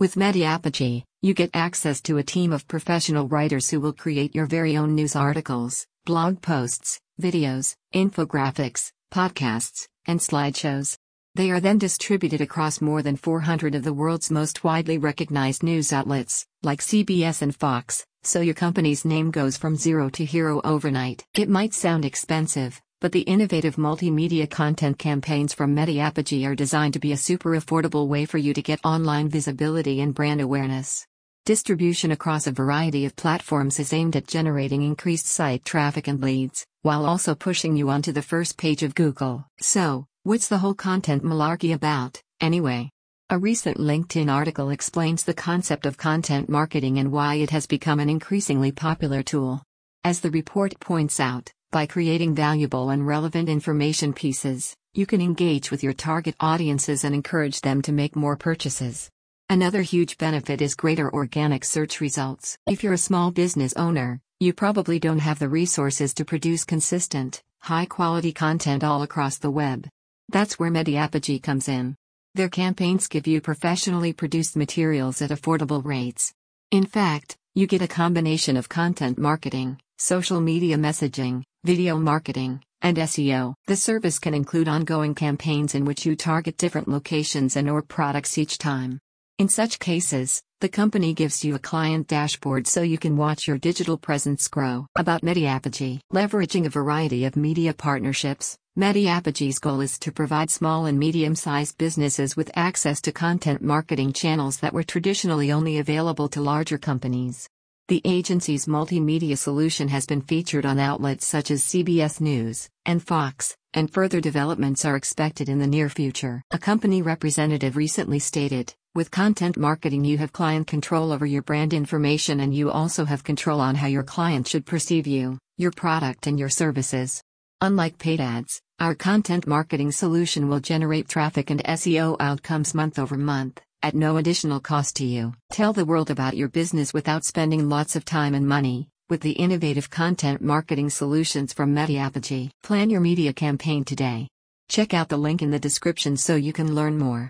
With Mediapogee, you get access to a team of professional writers who will create your very own news articles, blog posts, videos, infographics, podcasts, and slideshows. They are then distributed across more than 400 of the world's most widely recognized news outlets, like CBS and Fox, so your company's name goes from zero to hero overnight. It might sound expensive, but the innovative multimedia content campaigns from Mediapogee are designed to be a super affordable way for you to get online visibility and brand awareness. Distribution across a variety of platforms is aimed at generating increased site traffic and leads, while also pushing you onto the first page of Google. So, what's the whole content malarkey about, anyway? A recent LinkedIn article explains the concept of content marketing and why it has become an increasingly popular tool. As the report points out, by creating valuable and relevant information pieces, you can engage with your target audiences and encourage them to make more purchases. Another huge benefit is greater organic search results. If you're a small business owner, you probably don't have the resources to produce consistent, high quality content all across the web. That's where Mediapogee comes in. Their campaigns give you professionally produced materials at affordable rates. In fact, you get a combination of content marketing, social media messaging, video marketing, and SEO. The service can include ongoing campaigns in which you target different locations and or products each time. In such cases, the company gives you a client dashboard so you can watch your digital presence grow. About Mediapogee, leveraging a variety of media partnerships, Mediapogee's goal is to provide small and medium-sized businesses with access to content marketing channels that were traditionally only available to larger companies. The agency's multimedia solution has been featured on outlets such as CBS News and Fox, and further developments are expected in the near future. A company representative recently stated With content marketing, you have client control over your brand information, and you also have control on how your client should perceive you, your product, and your services. Unlike paid ads, our content marketing solution will generate traffic and SEO outcomes month over month at no additional cost to you. Tell the world about your business without spending lots of time and money, with the innovative content marketing solutions from Mediapogee. Plan your media campaign today. Check out the link in the description so you can learn more.